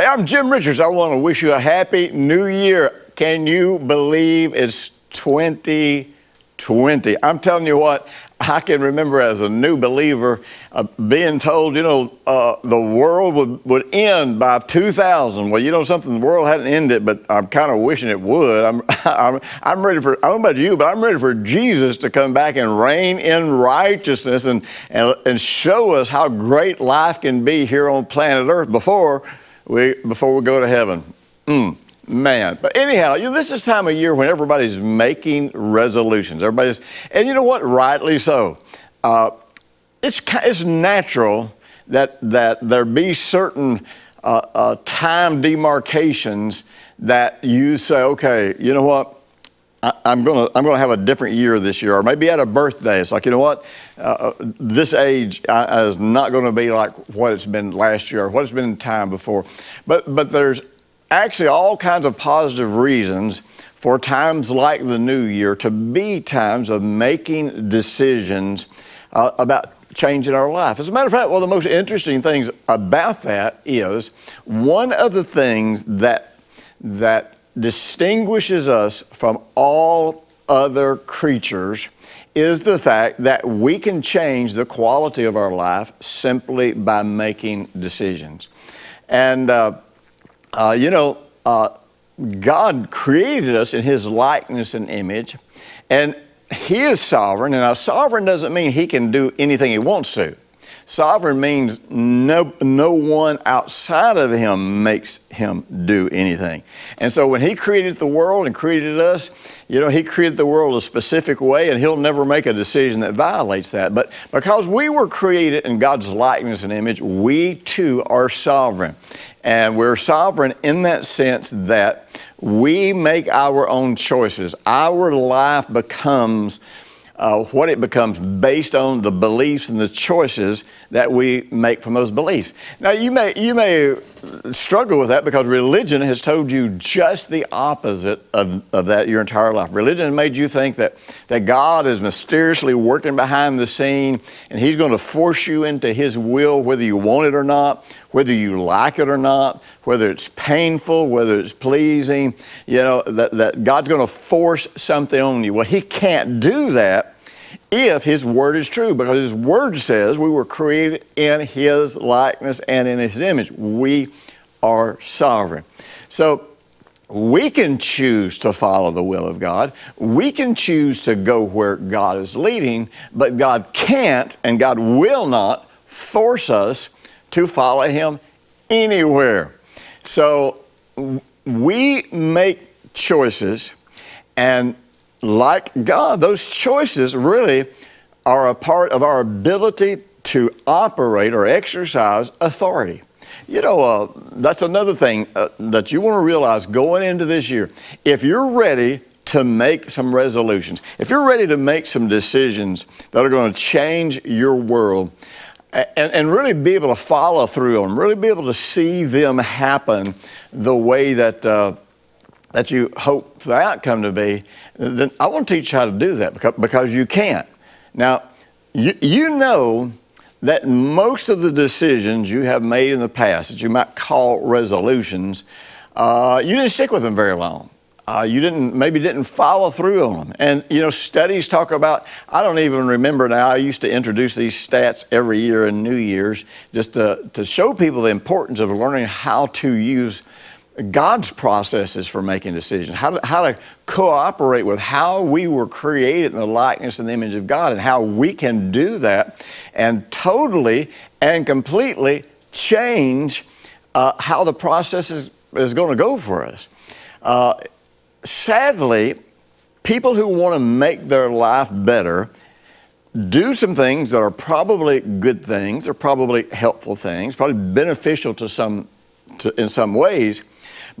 Hey, I'm Jim Richards. I want to wish you a happy new year. Can you believe it's 2020? I'm telling you what, I can remember as a new believer uh, being told, you know, uh, the world would, would end by 2000. Well, you know something, the world hadn't ended, but I'm kind of wishing it would. I'm, I'm, I'm ready for, I don't know about you, but I'm ready for Jesus to come back and reign in righteousness and, and, and show us how great life can be here on planet Earth before we, before we go to heaven. Mm, man. But anyhow, you know, this is time of year when everybody's making resolutions. Everybody's, and you know what? Rightly so. Uh, it's, it's natural that, that there be certain uh, uh, time demarcations that you say, okay, you know what? I, am gonna I'm gonna have a different year this year, or maybe at a birthday. It's like you know what, uh, uh this age is not going to be like what it's been last year or what it's been in time before. But but there's actually all kinds of positive reasons for times like the new year to be times of making decisions uh, about changing our life. As a matter of fact, one of the most interesting things about that is one of the things that that distinguishes us from all other creatures is the fact that we can change the quality of our life simply by making decisions. And, uh, uh, you know, uh, God created us in His likeness and image, and He is sovereign. And now, sovereign doesn't mean He can do anything He wants to. Sovereign means no, no one outside of him makes him do anything. And so when he created the world and created us, you know, he created the world a specific way and he'll never make a decision that violates that. But because we were created in God's likeness and image, we too are sovereign. And we're sovereign in that sense that we make our own choices. Our life becomes uh, what it becomes based on the beliefs and the choices that we make from those beliefs. Now, you may, you may struggle with that because religion has told you just the opposite of, of that your entire life. Religion made you think that, that God is mysteriously working behind the scene and He's going to force you into His will whether you want it or not, whether you like it or not, whether it's painful, whether it's pleasing, you know, that, that God's going to force something on you. Well, He can't do that if His Word is true, because His Word says we were created in His likeness and in His image. We are sovereign. So we can choose to follow the will of God. We can choose to go where God is leading, but God can't and God will not force us to follow Him anywhere. So we make choices and like God, those choices really are a part of our ability to operate or exercise authority. You know, uh, that's another thing uh, that you want to realize going into this year. If you're ready to make some resolutions, if you're ready to make some decisions that are going to change your world, and, and really be able to follow through on them, really be able to see them happen the way that. Uh, that you hope for the outcome to be, then I want to teach you how to do that because, because you can't. Now, you, you know that most of the decisions you have made in the past that you might call resolutions, uh, you didn't stick with them very long. Uh, you didn't maybe didn't follow through on them. And you know, studies talk about. I don't even remember now. I used to introduce these stats every year in New Year's just to, to show people the importance of learning how to use God's processes for making decisions, how to, how to cooperate with how we were created in the likeness and the image of God, and how we can do that and totally and completely change uh, how the process is, is going to go for us. Uh, sadly, people who want to make their life better do some things that are probably good things, or probably helpful things, probably beneficial to some, to, in some ways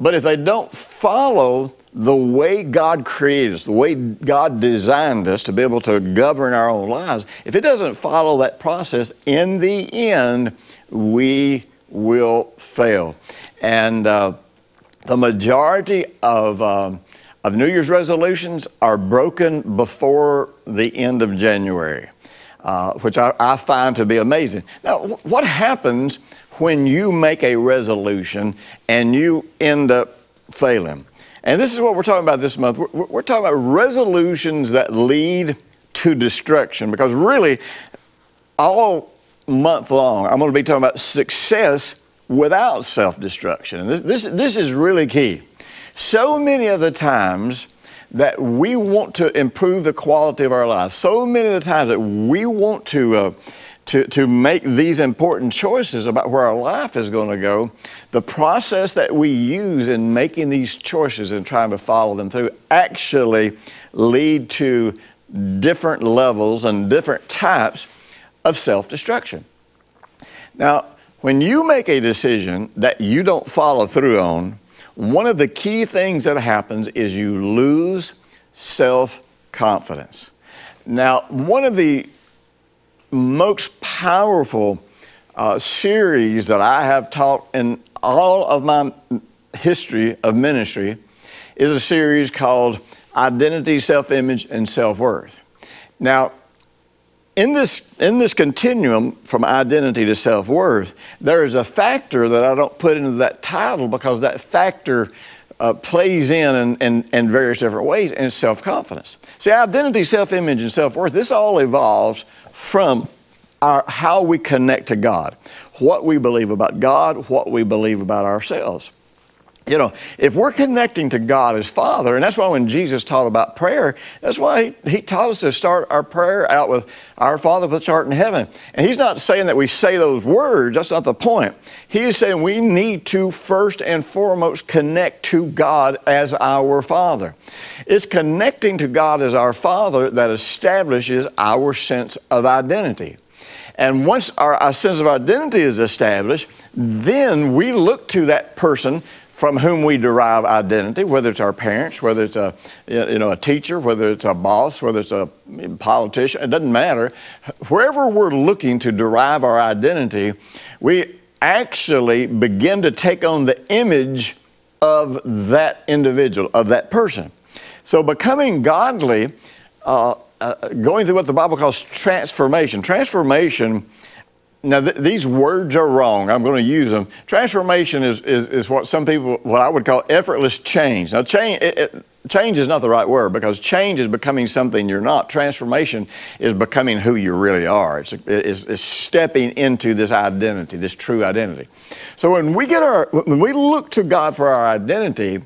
But if they don't follow the way God created us, the way God designed us to be able to govern our own lives, if it doesn't follow that process, in the end, we will fail. And uh, the majority of, um, of New Year's resolutions are broken before the end of January, uh, which I, I find to be amazing. Now, what happens when you make a resolution and you end up failing? And this is what we're talking about this month. We're, we're, talking about resolutions that lead to destruction because really, all month long, I'm going to be talking about success without self destruction. And this, this, this is really key. So many of the times that we want to improve the quality of our lives, so many of the times that we want to. Uh, to, to make these important choices about where our life is going to go, the process that we use in making these choices and trying to follow them through actually lead to different levels and different types of self destruction. Now, when you make a decision that you don't follow through on, one of the key things that happens is you lose self confidence. Now, one of the most powerful uh, series that I have taught in all of my history of ministry is a series called Identity, Self Image, and Self Worth. Now, in this, in this continuum from identity to self worth, there is a factor that I don't put into that title because that factor uh, plays in, in, in in various different ways, and self confidence. See, identity, self image, and self worth, this all evolves from our, how we connect to God, what we believe about God, what we believe about ourselves. You know, if we're connecting to God as Father, and that's why when Jesus taught about prayer, that's why he, he taught us to start our prayer out with Our Father which art in heaven. And He's not saying that we say those words, that's not the point. He is saying we need to first and foremost connect to God as our Father. It's connecting to God as our Father that establishes our sense of identity. And once our, our, sense of identity is established, then we look to that person from whom we derive identity, whether it's our parents, whether it's a, you know, a teacher, whether it's a boss, whether it's a politician, it doesn't matter. Wherever we're looking to derive our identity, we actually begin to take on the image of that individual, of that person. So becoming godly, uh, uh, going through what the Bible calls transformation. Transformation now, th- these words are wrong. I'm going to use them. Transformation is, is, is, what some people, what I would call effortless change. Now, change, it, it, change is not the right word because change is becoming something you're not. Transformation is becoming who you really are. It's, it's, it's stepping into this identity, this true identity. So when we get our, when we look to God for our identity,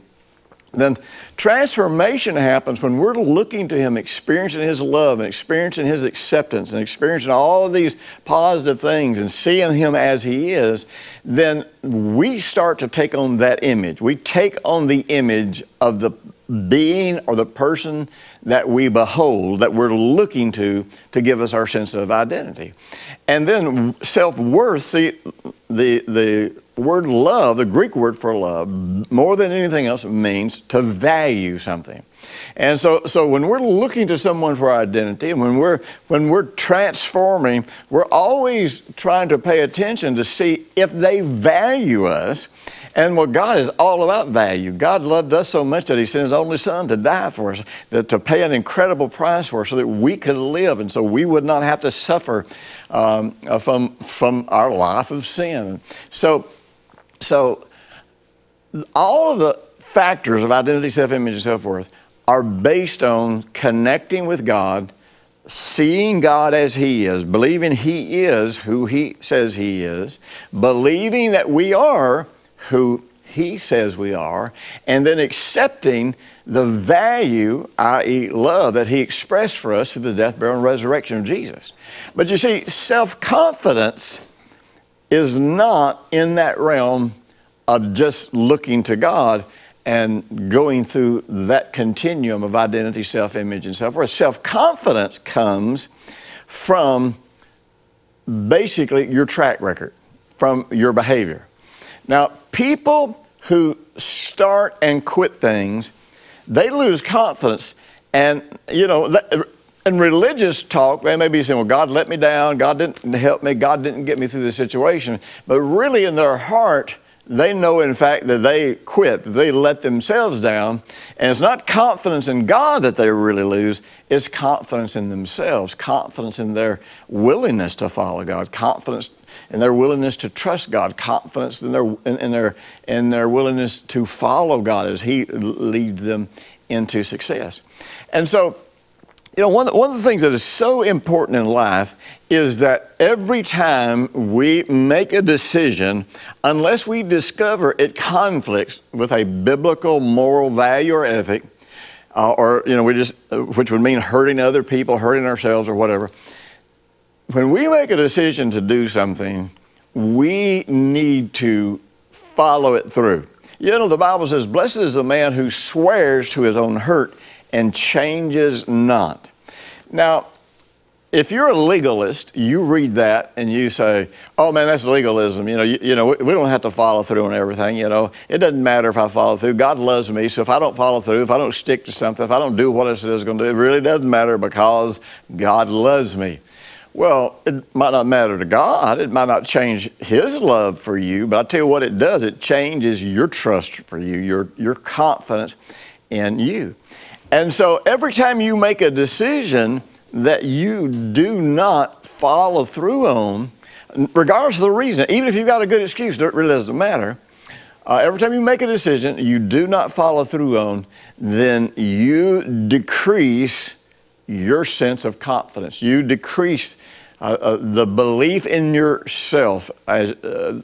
then transformation happens when we're looking to Him, experiencing His love and experiencing His acceptance and experiencing all of these positive things and seeing Him as He is. Then we start to take on that image. We take on the image of the being or the person that we behold, that we're looking to to give us our sense of identity. And then self worth, see, the, the word love, the Greek word for love, more than anything else, means to value something. And so, so when we're looking to someone for identity and when we're, when we're transforming, we're always trying to pay attention to see if they value us. And what God is all about value. God loved us so much that He sent His only Son to die for us, that, to pay an incredible price for us so that we could live and so we would not have to suffer um, from, from our life of sin. So, so all of the factors of identity, self image, and self worth are based on connecting with God, seeing God as He is, believing He is who He says He is, believing that we are who He says we are, and then accepting the value, i.e., love, that He expressed for us through the death, burial, and resurrection of Jesus. But you see, self confidence is not in that realm of just looking to God and going through that continuum of identity, self image, and self worth. Self confidence comes from basically your track record, from your behavior. Now, people who start and quit things, they lose confidence. And, you know, in religious talk, they may be saying, well, God let me down, God didn't help me, God didn't get me through this situation. But really, in their heart, they know, in fact, that they quit, they let themselves down. And it's not confidence in God that they really lose, it's confidence in themselves, confidence in their willingness to follow God, confidence in their willingness to trust God, confidence in their, in, in their, in their willingness to follow God as He leads them into success. And so, you know, one, one of the things that is so important in life is that every time we make a decision, unless we discover it conflicts with a biblical moral value or ethic, uh, or, you know, we just, uh, which would mean hurting other people, hurting ourselves, or whatever, when we make a decision to do something, we need to follow it through. You know, the Bible says, Blessed is the man who swears to his own hurt and changes not. Now, if you're a legalist, you read that and you say, "Oh man, that's legalism." You know, you, you, know, we don't have to follow through on everything. You know, it doesn't matter if I follow through. God loves me, so if I don't follow through, if I don't stick to something, if I don't do what I said I was going to do, it really doesn't matter because God loves me. Well, it might not matter to God. It might not change His love for you, but I tell you what it does. It changes your trust for you, your your confidence in you. And so every time you make a decision that you do not follow through on, regardless of the reason, even if you've got a good excuse, it really doesn't matter. Uh, every time you make a decision you do not follow through on, then you decrease your sense of confidence. You decrease uh, uh, the belief in yourself as, uh,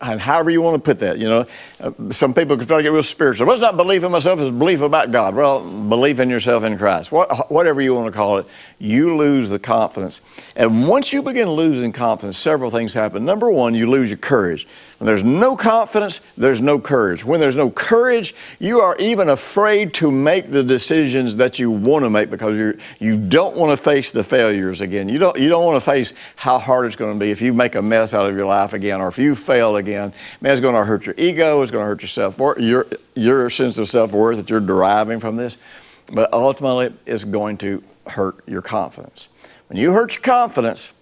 and however you want to put that, you know. Uh, some people can try to get real spiritual. What's not belief in myself, is belief about God. Well, belief in yourself in Christ. What, whatever you want to call it, you lose the confidence. And once you begin losing confidence, several things happen. Number one, you lose your courage. When there's no confidence, there's no courage. When there's no courage, you are even afraid to make the decisions that you want to make because you you don't want to face the failures again. You don't you don't want to face how hard it's going to be if you make a mess out of your life again or if you fail again. Man, it's going to hurt your ego. It's going to hurt your self your your sense of self worth that you're deriving from this. But ultimately, it's going to hurt your confidence. When you hurt your confidence,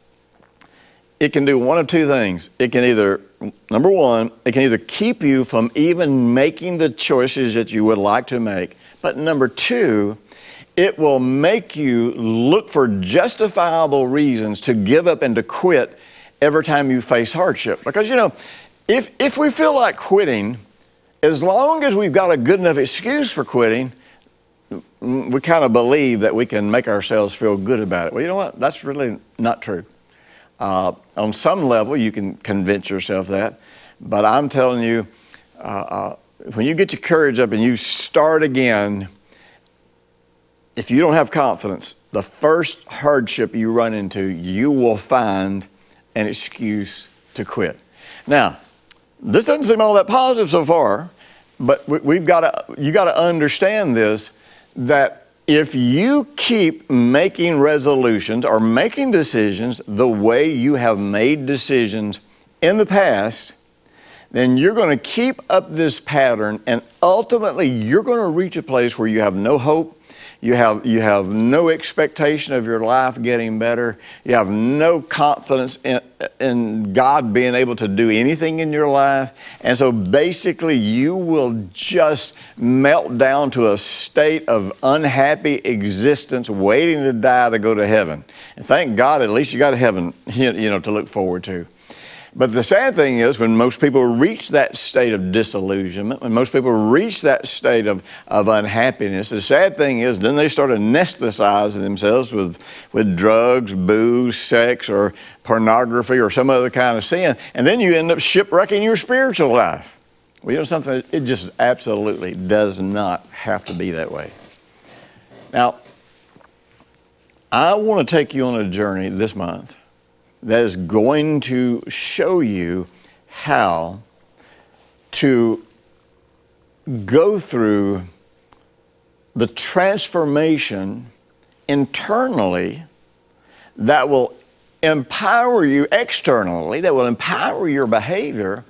it can do one of two things. It can either, number one, it can either keep you from even making the choices that you would like to make, but number two, it will make you look for justifiable reasons to give up and to quit every time you face hardship. Because, you know, if, if we feel like quitting, as long as we've got a good enough excuse for quitting, we kind of believe that we can make ourselves feel good about it. Well, you know what? That's really not true. Uh, on some level, you can convince yourself that, but I'm telling you, uh, uh, when you get your courage up and you start again, if you don't have confidence, the first hardship you run into, you will find an excuse to quit. Now, this doesn't seem all that positive so far, but we, have got to, you got to understand this that if you keep making resolutions or making decisions the way you have made decisions in the past, then you're going to keep up this pattern and ultimately you're going to reach a place where you have no hope you have, you have no expectation of your life getting better. You have no confidence in, in God being able to do anything in your life. And so basically, you will just melt down to a state of unhappy existence, waiting to die to go to heaven. And thank God, at least you got heaven, you know, to look forward to. But the sad thing is, when most people reach that state of disillusionment, when most people reach that state of, of unhappiness, the sad thing is, then they start anesthetizing themselves with, with drugs, booze, sex, or pornography, or some other kind of sin. And then you end up shipwrecking your spiritual life. Well, you know something? It just absolutely does not have to be that way. Now, I want to take you on a journey this month that is going to show you how to go through the transformation internally that will empower you externally, that will empower your behavior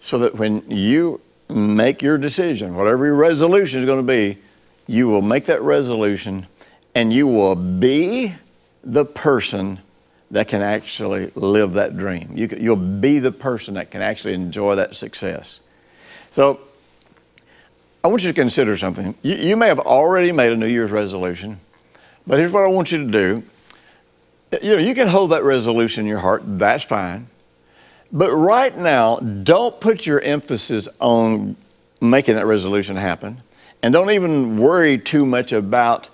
so that when you make your decision, whatever your resolution is going to be, you will make that resolution and you will be the person that can actually live that dream. You will be the person that can actually enjoy that success. So, I want you to consider something. You, you, may have already made a New Year's resolution, but here's what I want you to do. You know, you can hold that resolution in your heart, that's fine. But right now, don't put your emphasis on making that resolution happen. And don't even worry too much about,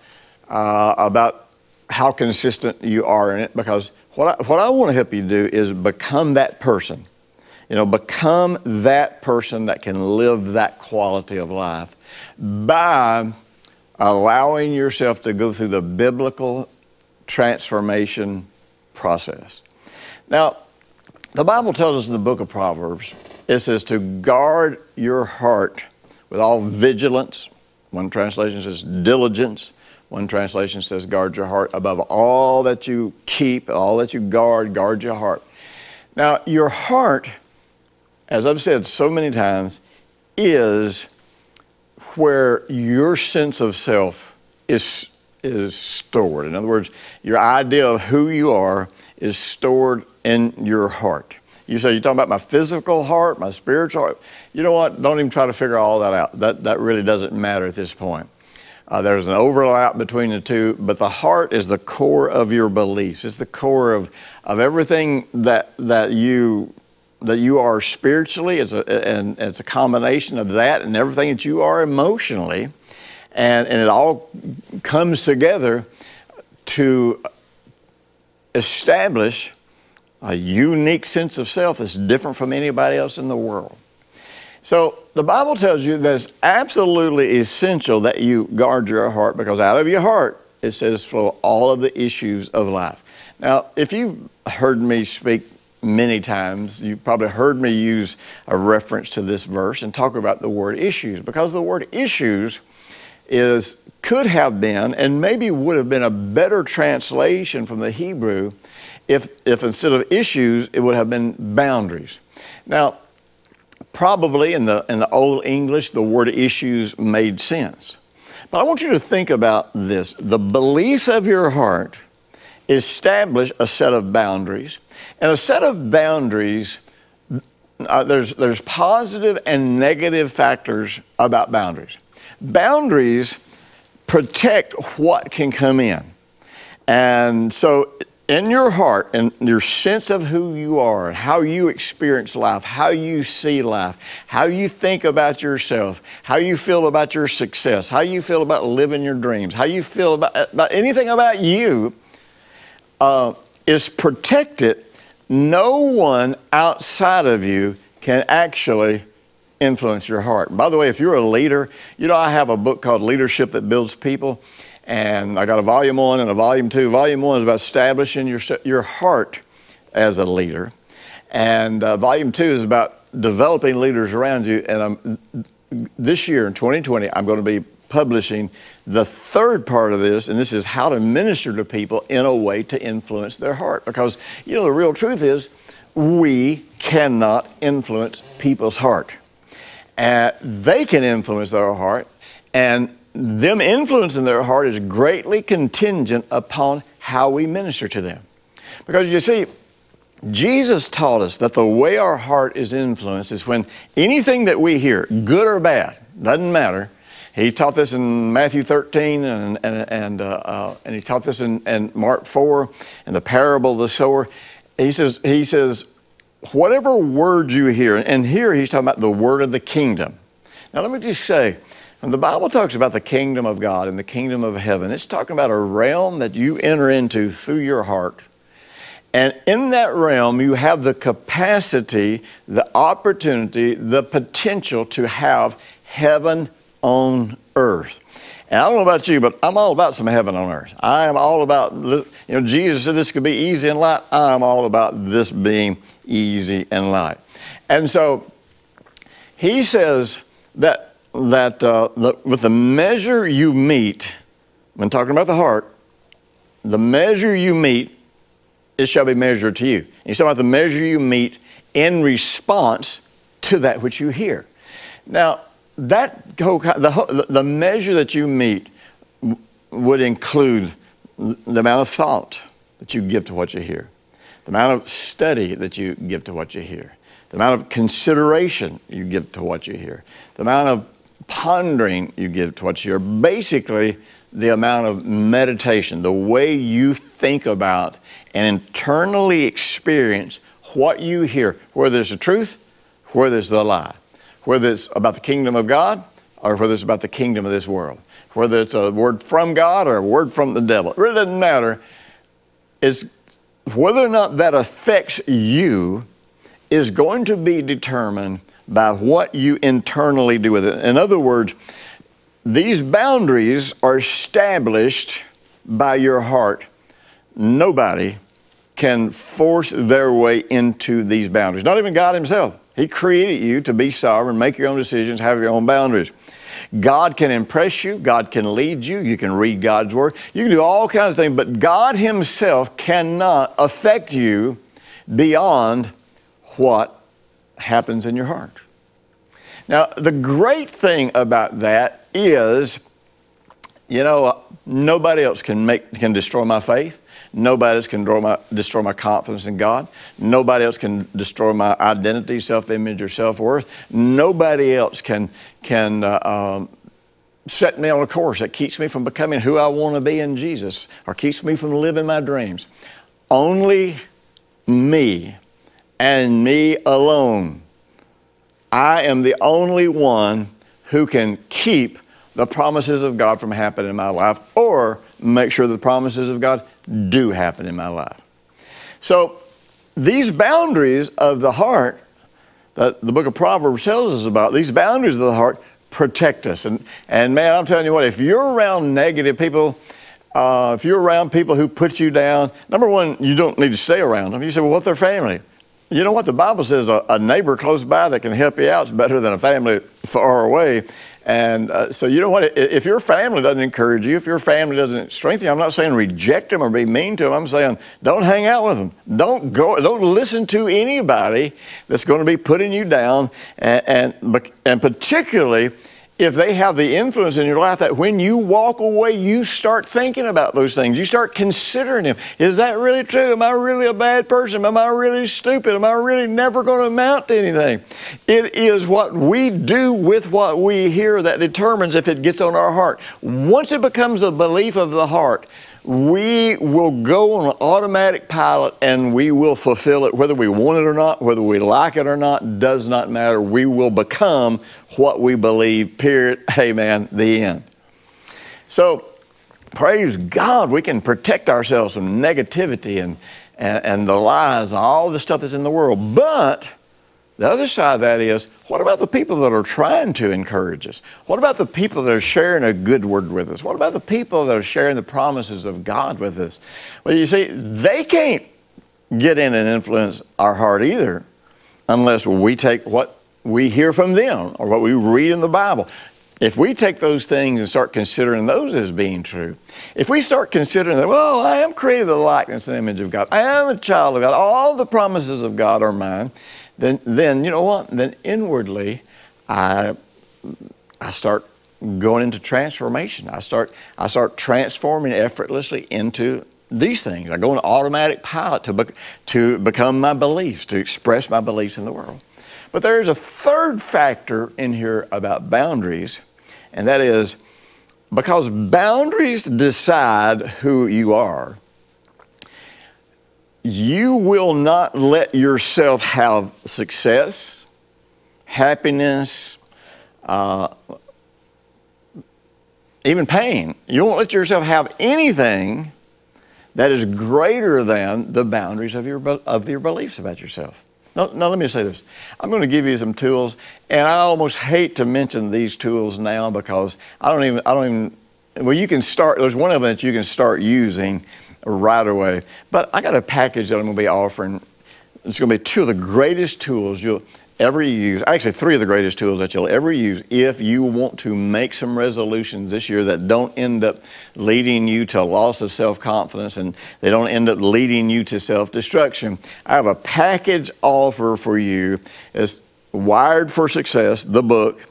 uh, about how consistent you are in it because what I, what I want to help you do is become that person. You know, become that person that can live that quality of life by allowing yourself to go through the biblical transformation process. Now, the Bible tells us in the book of Proverbs, it says to guard your heart with all vigilance. One translation says diligence. One translation says guard your heart above all that you keep, all that you guard, guard your heart. Now, your heart, as I've said so many times, is where your sense of self is, is stored. In other words, your idea of who you are is stored in your heart. You say, You're talking about my physical heart, my spiritual heart. You know what? Don't even try to figure all that out. That, that really doesn't matter at this point. Uh, there's an overlap between the two, but the heart is the core of your beliefs. It's the core of, of everything that, that, you, that you are spiritually. It's a, and it's a combination of that and everything that you are emotionally. And, and it all comes together to establish a unique sense of self that's different from anybody else in the world. So the Bible tells you that it's absolutely essential that you guard your heart because out of your heart, it says, flow all of the issues of life. Now, if you've heard me speak many times, you probably heard me use a reference to this verse and talk about the word issues because the word issues is could have been and maybe would have been a better translation from the Hebrew if, if instead of issues, it would have been boundaries. Now, probably in the, in the Old English, the word issues made sense. But I want you to think about this. The beliefs of your heart establish a set of boundaries. And a set of boundaries, uh, there's, there's positive and negative factors about boundaries. Boundaries protect what can come in. And so in your heart and your sense of who you are, and how you experience life, how you see life, how you think about yourself, how you feel about your success, how you feel about living your dreams, how you feel about, about anything about you uh, is protected. No one outside of you can actually influence your heart. By the way, if you're a leader, you know, I have a book called Leadership That Builds People. And I got a volume one and a volume two. Volume one is about establishing your, your heart as a leader. And uh, volume two is about developing leaders around you. And I'm, this year in 2020, I'm going to be publishing the third part of this, and this is how to minister to people in a way to influence their heart. Because, you know, the real truth is we cannot influence people's heart. Uh, they can influence their heart, and them influencing their heart is greatly contingent upon how we minister to them. Because you see, Jesus taught us that the way our heart is influenced is when anything that we hear, good or bad, doesn't matter. He taught this in Matthew 13, and, and, and, uh, uh, and he taught this in, in Mark 4, in the parable of the sower. He says, he says, whatever word you hear, and here he's talking about the word of the kingdom. Now, let me just say, when the Bible talks about the kingdom of God and the kingdom of heaven, it's talking about a realm that you enter into through your heart. And in that realm, you have the capacity, the opportunity, the potential to have heaven on earth. And I don't know about you, but I'm all about some heaven on earth. I am all about, you know, Jesus said this could be easy and light. I'm all about this being easy and light. And so he says that that uh, the, with the measure you meet, when talking about the heart, the measure you meet, it shall be measured to you. And he's talking about the measure you meet in response to that which you hear. Now, that the, the measure that you meet would include the amount of thought that you give to what you hear, the amount of study that you give to what you hear, the amount of consideration you give to what you hear, the amount of pondering you give to what you hear. Basically, the amount of meditation, the way you think about and internally experience what you hear, whether it's the truth, whether it's the lie, whether it's about the kingdom of God or whether it's about the kingdom of this world, whether it's a word from God or a word from the devil. It really doesn't matter. It's whether or not that affects you is going to be determined by what you internally do with it. In other words, these boundaries are established by your heart. Nobody can force their way into these boundaries, not even God Himself. He created you to be sovereign, make your own decisions, have your own boundaries. God can impress you, God can lead you, you can read God's Word, you can do all kinds of things, but God Himself cannot affect you beyond what happens in your heart. Now, the great thing about that is, you know, nobody else can make can destroy my faith. Nobody else can destroy my, destroy my confidence in God. Nobody else can destroy my identity, self-image, or self-worth. Nobody else can can uh, um, set me on a course that keeps me from becoming who I want to be in Jesus, or keeps me from living my dreams. Only me and me alone I am the only one who can keep the promises of God from happening in my life or make sure the promises of God do happen in my life. So, these boundaries of the heart that the book of Proverbs tells us about, these boundaries of the heart protect us. And, and man, I'm telling you what, if you're around negative people, uh, if you're around people who put you down, number one, you don't need to stay around them. You say, well, what's their family? You know what? The Bible says a, a, neighbor close by that can help you out is better than a family far away. And uh, so, you know what? If your family doesn't encourage you, if your family doesn't strengthen you, I'm not saying reject them or be mean to them. I'm saying don't hang out with them. Don't go. Don't listen to anybody that's going to be putting you down, and and, and particularly if they have the influence in your life that when you walk away, you start thinking about those things. You start considering them. Is that really true? Am I really a bad person? Am I really stupid? Am I really never going to amount to anything? It is what we do with what we hear that determines if it gets on our heart. Once it becomes a belief of the heart, we will go on an automatic pilot and we will fulfill it whether we want it or not, whether we like it or not, does not matter. We will become what we believe, period. Amen. The end. So, praise God, we can protect ourselves from negativity and, and, and the lies and all the stuff that's in the world. But the other side of that is what about the people that are trying to encourage us? What about the people that are sharing a good word with us? What about the people that are sharing the promises of God with us? Well, you see, they can't get in and influence our heart either unless we take what we hear from them or what we read in the Bible. If we take those things and start considering those as being true, if we start considering that, well, I am created in the likeness and image of God, I am a child of God, all the promises of God are mine, then, then you know what? Then inwardly, I, I start going into transformation. I start, I start transforming effortlessly into these things. I go into automatic pilot to, be, to become my beliefs, to express my beliefs in the world. But there's a third factor in here about boundaries, and that is because boundaries decide who you are, you will not let yourself have success, happiness, uh, even pain. You won't let yourself have anything that is greater than the boundaries of your, of your beliefs about yourself. Now, now, let me say this. I'm going to give you some tools, and I almost hate to mention these tools now because I don't even, I don't even, well, you can start, there's one of them that you can start using right away. But I got a package that I'm going to be offering. It's going to be two of the greatest tools you'll ever use. Actually, three of the greatest tools that you'll ever use if you want to make some resolutions this year that don't end up leading you to loss of self confidence and they don't end up leading you to self destruction. I have a package offer for you. It's Wired for Success, the book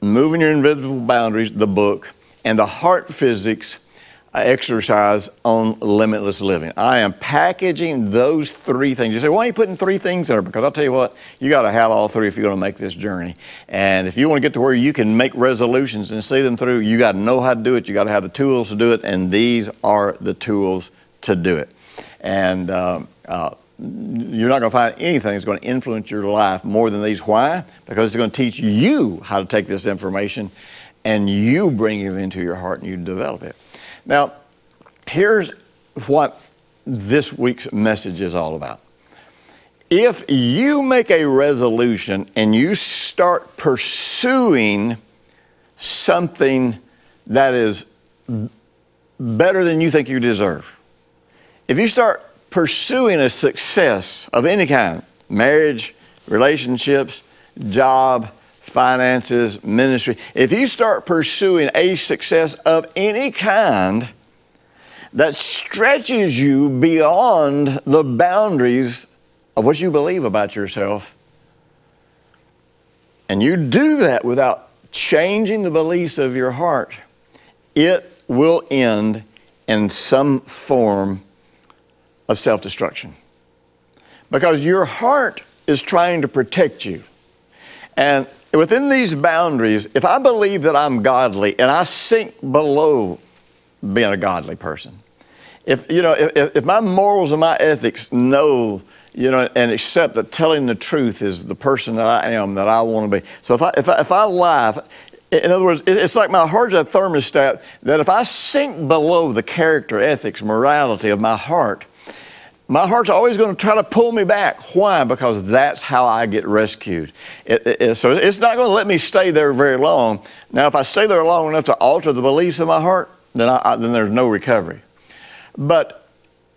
Moving Your Invisible Boundaries, the book, and the Heart Physics exercise on limitless living. I am packaging those three things. You say, why are you putting three things there? Because I'll tell you what, you got to have all three if you're going to make this journey. And if you want to get to where you can make resolutions and see them through, you got to know how to do it. You got to have the tools to do it, and these are the tools to do it. And uh, uh, you're not going to find anything that's going to influence your life more than these. Why? Because it's going to teach you how to take this information and you bring it into your heart and you develop it. Now, here's what this week's message is all about. If you make a resolution and you start pursuing something that is better than you think you deserve, if you start pursuing a success of any kind, marriage, relationships, job, finances, ministry, if you start pursuing a success of any kind that stretches you beyond the boundaries of what you believe about yourself, and you do that without changing the beliefs of your heart, it will end in some form of self destruction. Because your heart is trying to protect you. And within these boundaries, if I believe that I'm godly and I sink below being a godly person, if you know, if, if my morals and my ethics know, you know, and accept that telling the truth is the person that I am, that I want to be. So if I if I, if I lie, in other words, it's like my heart's a thermostat that if I sink below the character, ethics, morality of my heart, my heart's always going to try to pull me back. Why? Because that's how I get rescued. It, it, so it's not going to let me stay there very long. Now, if I stay there long enough to alter the beliefs of my heart, then, I, I, then there's no recovery. But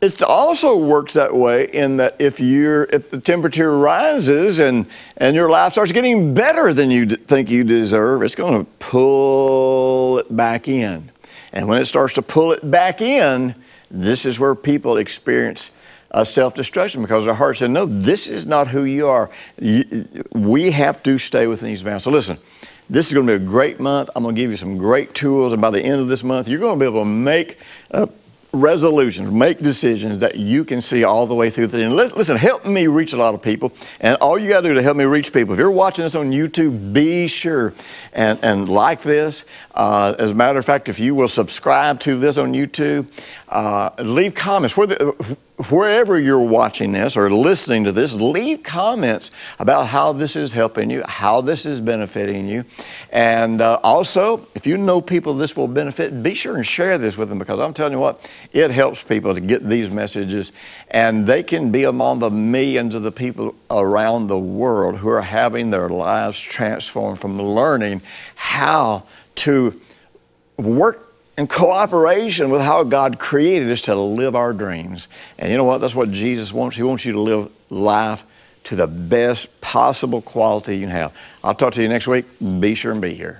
it also works that way in that if you're if the temperature rises and and your life starts getting better than you d- think you deserve, it's going to pull it back in. And when it starts to pull it back in, this is where people experience uh, self destruction because our heart said, No, this is not who you are. We have to stay within these bounds. So listen, this is going to be a great month. I'm going to give you some great tools, and by the end of this month, you're going to be able to make uh, resolutions, make decisions that you can see all the way through the end. Listen, help me reach a lot of people. And all you got to do to help me reach people, if you're watching this on YouTube, be sure and, and like this. Uh, as a matter of fact, if you will subscribe to this on YouTube, uh, leave comments. wherever you're watching this or listening to this, leave comments about how this is helping you, how this is benefiting you. And uh, also, if you know people this will benefit, be sure and share this with them because I'm telling you what, it helps people to get these messages and they can be among the millions of the people around the world who are having their lives transformed from learning how to work in cooperation with how God created us to live our dreams. And you know what? That's what Jesus wants. He wants you to live life to the best possible quality you can have. I'll talk to you next week. Be sure and be here.